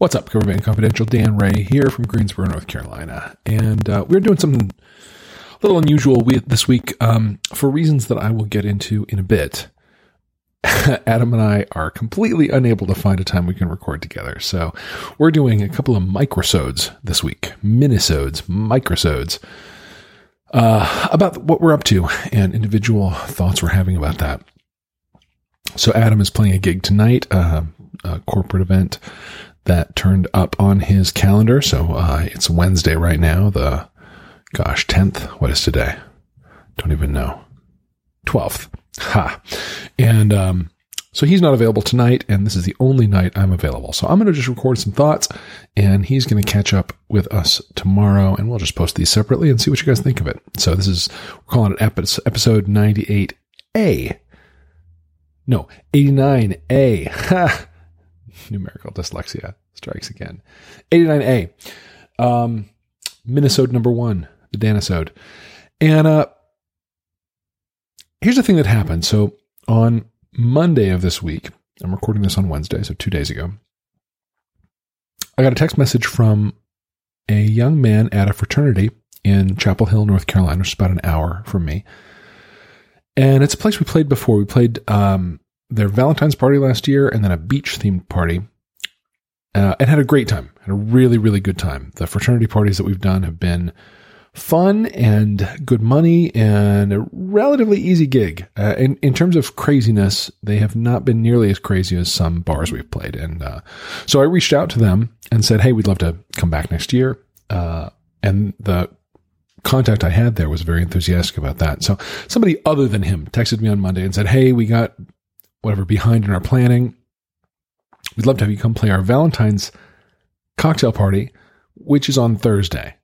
What's up, Cover Band Confidential? Dan Ray here from Greensboro, North Carolina. And uh, we're doing something a little unusual this week um, for reasons that I will get into in a bit. Adam and I are completely unable to find a time we can record together. So we're doing a couple of microsodes this week, minisodes, microsodes, uh, about what we're up to and individual thoughts we're having about that. So Adam is playing a gig tonight, uh, a corporate event that turned up on his calendar. So uh, it's Wednesday right now, the gosh, 10th. What is today? Don't even know. 12th. Ha. And um, so he's not available tonight, and this is the only night I'm available. So I'm going to just record some thoughts, and he's going to catch up with us tomorrow, and we'll just post these separately and see what you guys think of it. So this is, we're calling it episode 98A. No, 89A. Ha numerical dyslexia strikes again. 89A. Um, Minisode number one, the Danisode. And uh, here's the thing that happened. So on Monday of this week, I'm recording this on Wednesday, so two days ago, I got a text message from a young man at a fraternity in Chapel Hill, North Carolina, which is about an hour from me. And it's a place we played before. We played um, their Valentine's party last year and then a beach themed party. Uh, and had a great time. Had a really, really good time. The fraternity parties that we've done have been fun and good money and a relatively easy gig. Uh, in, in terms of craziness, they have not been nearly as crazy as some bars we've played. And uh, so I reached out to them and said, hey, we'd love to come back next year. Uh, and the contact I had there was very enthusiastic about that. So somebody other than him texted me on Monday and said, hey, we got whatever behind in our planning. We'd love to have you come play our Valentine's cocktail party, which is on Thursday.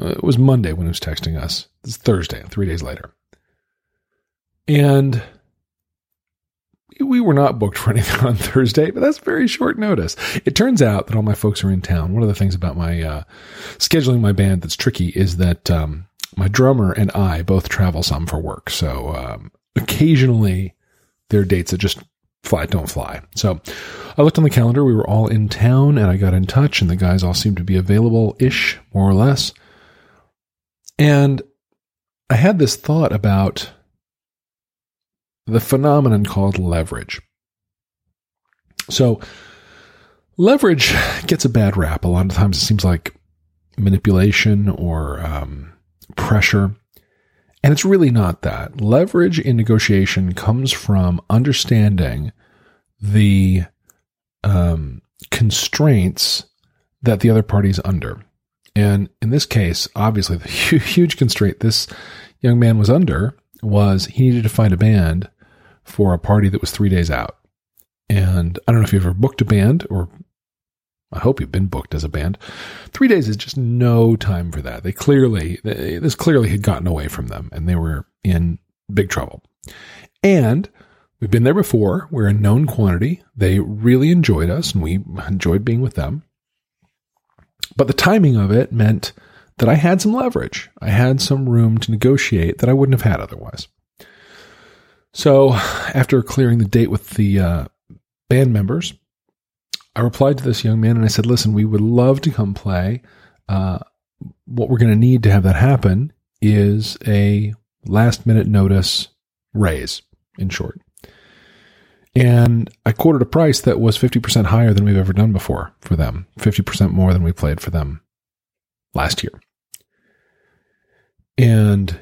Uh, it was Monday when he was texting us. It's Thursday, three days later. And we were not booked for anything on Thursday, but that's very short notice. It turns out that all my folks are in town. One of the things about my uh, scheduling my band that's tricky is that um, my drummer and I both travel some for work. So um, occasionally there are dates that just flat don't fly. So I looked on the calendar. We were all in town and I got in touch and the guys all seemed to be available ish, more or less. And I had this thought about the phenomenon called leverage. So leverage gets a bad rap. A lot of times it seems like manipulation or um, pressure. And it's really not that. Leverage in negotiation comes from understanding the um, constraints that the other party is under. And in this case, obviously, the huge constraint this young man was under was he needed to find a band for a party that was three days out. And I don't know if you've ever booked a band or I hope you've been booked as a band. Three days is just no time for that. They clearly, they, this clearly had gotten away from them and they were in big trouble. And we've been there before. We're a known quantity. They really enjoyed us and we enjoyed being with them. But the timing of it meant that I had some leverage. I had some room to negotiate that I wouldn't have had otherwise. So after clearing the date with the uh, band members, I replied to this young man and I said, listen, we would love to come play. Uh, what we're going to need to have that happen is a last minute notice raise, in short. And I quoted a price that was 50% higher than we've ever done before for them, 50% more than we played for them last year. And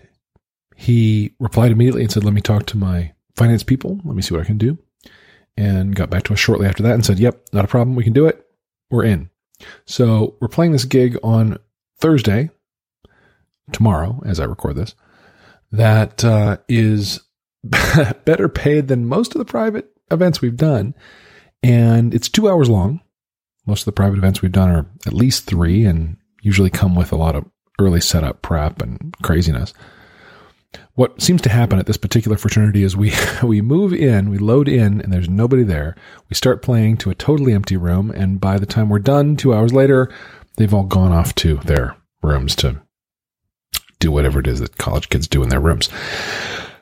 he replied immediately and said, Let me talk to my finance people. Let me see what I can do and got back to us shortly after that and said, Yep, not a problem. We can do it. We're in. So we're playing this gig on Thursday, tomorrow, as I record this, That uh, is better paid than most of the private events we've done. And it's two hours long. Most of the private events we've done are at least three and usually come with a lot of early setup prep and craziness what seems to happen at this particular fraternity is we we move in, we load in, and there's nobody there. We start playing to a totally empty room, and by the time we're done, two hours later, they've all gone off to their rooms to do whatever it is that college kids do in their rooms.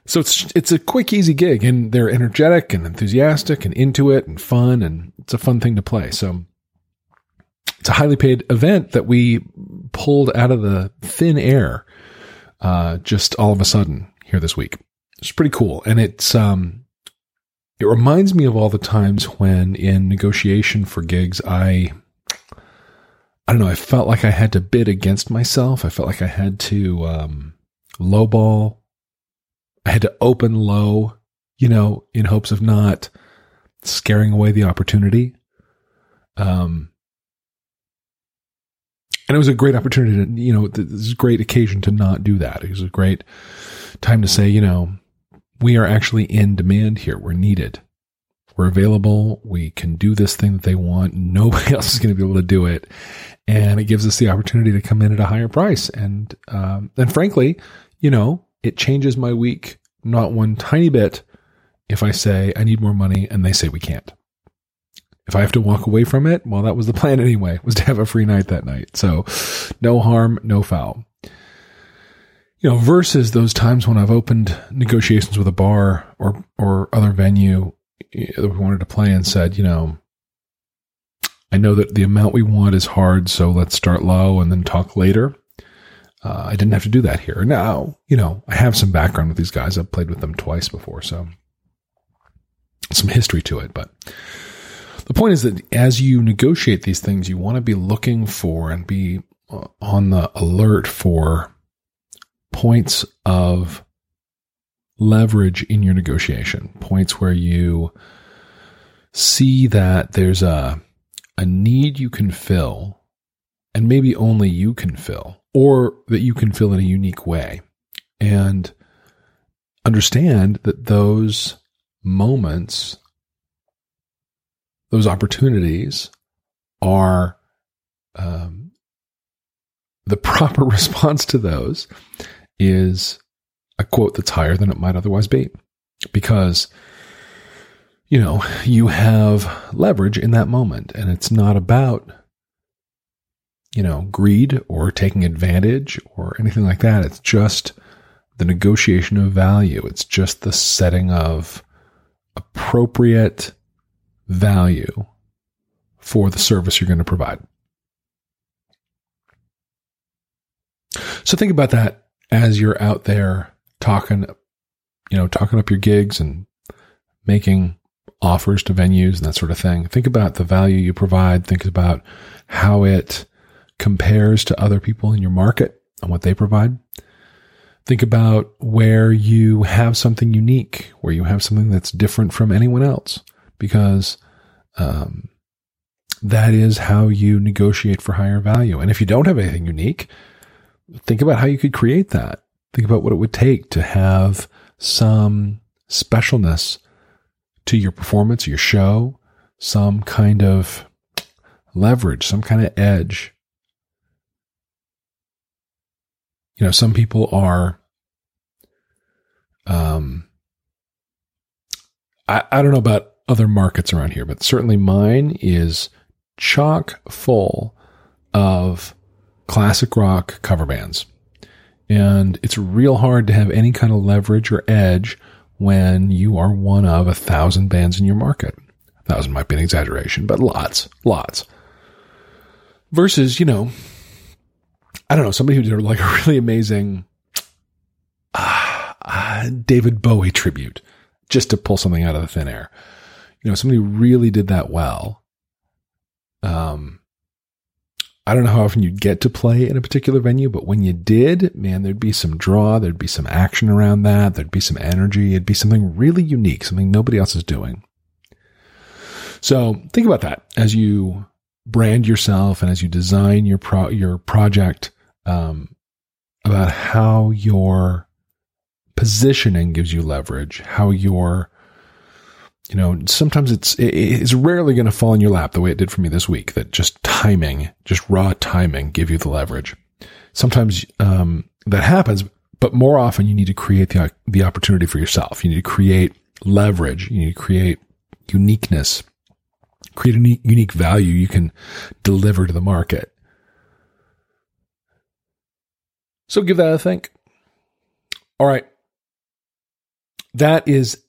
So it's it's a quick, easy gig, and they're energetic and enthusiastic and into it and fun, and it's a fun thing to play. So it's a highly paid event that we pulled out of the thin air, uh, just all of a sudden here this week. It's pretty cool, and it's um, it reminds me of all the times when in negotiation for gigs, I I don't know, I felt like I had to bid against myself. I felt like I had to um, lowball. I had to open low, you know, in hopes of not scaring away the opportunity. Um, and it was a great opportunity to, you know, this is a great occasion to not do that. It was a great time to say, you know, we are actually in demand here. We're needed. We're available. We can do this thing that they want. Nobody else is going to be able to do it. And it gives us the opportunity to come in at a higher price. And, um, and frankly, you know, it changes my week not one tiny bit if I say I need more money and they say we can't. If I have to walk away from it, well, that was the plan anyway, was to have a free night that night. So no harm, no foul. You know, versus those times when I've opened negotiations with a bar or, or other venue that we wanted to play and said, you know, I know that the amount we want is hard, so let's start low and then talk later. Uh, I didn't have to do that here. Now, you know, I have some background with these guys. I've played with them twice before, so some history to it. But the point is that as you negotiate these things, you want to be looking for and be uh, on the alert for points of leverage in your negotiation, points where you see that there's a a need you can fill and maybe only you can fill or that you can fill in a unique way. And understand that those moments those opportunities are um, the proper response to those is a quote that's higher than it might otherwise be. Because you know you have leverage in that moment and it's not about you know greed or taking advantage or anything like that. It's just the negotiation of value. It's just the setting of appropriate value for the service you're going to provide so think about that as you're out there talking, you know, talking up your gigs and making offers to venues and that sort of thing. Think about the value you provide. Think about how it compares to other people in your market and what they provide. Think about where you have something unique, where you have something that's different from anyone else, because um, that is how you negotiate for higher value. And if you don't have anything unique, think about how you could create that. Think about what it would take to have some specialness to your performance, your show, some kind of leverage, some kind of edge. You know, some people are, um, I, I don't know about other markets around here, but certainly mine is chock full of classic rock cover bands. And it's real hard to have any kind of leverage or edge when you are one of a thousand bands in your market. A thousand might be an exaggeration, but lots, lots. Versus, you know, I don't know, somebody who did like a really amazing uh, uh, David Bowie tribute just to pull something out of the thin air. You know, somebody really did that well. Um, I don't know how often you'd get to play in a particular venue, but when you did, man, there'd be some draw, there'd be some action around that, there'd be some energy, it'd be something really unique, something nobody else is doing. So think about that as you brand yourself and as you design your pro- your project um, about how your positioning gives you leverage, how your you know, sometimes it's it's rarely going to fall in your lap the way it did for me this week. That just timing, just raw timing, give you the leverage. Sometimes um, that happens, but more often you need to create the the opportunity for yourself. You need to create leverage. You need to create uniqueness, create a unique value you can deliver to the market. So give that a think. All right. that is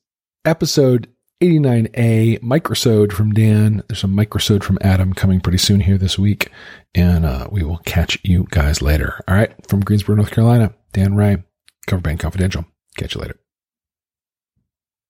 episode 89A microsode from Dan. There's a microsode from Adam coming pretty soon here this week. And uh, we will catch you guys later. All right. From Greensboro, North Carolina, Dan Ray, Cover Band Confidential. Catch you later.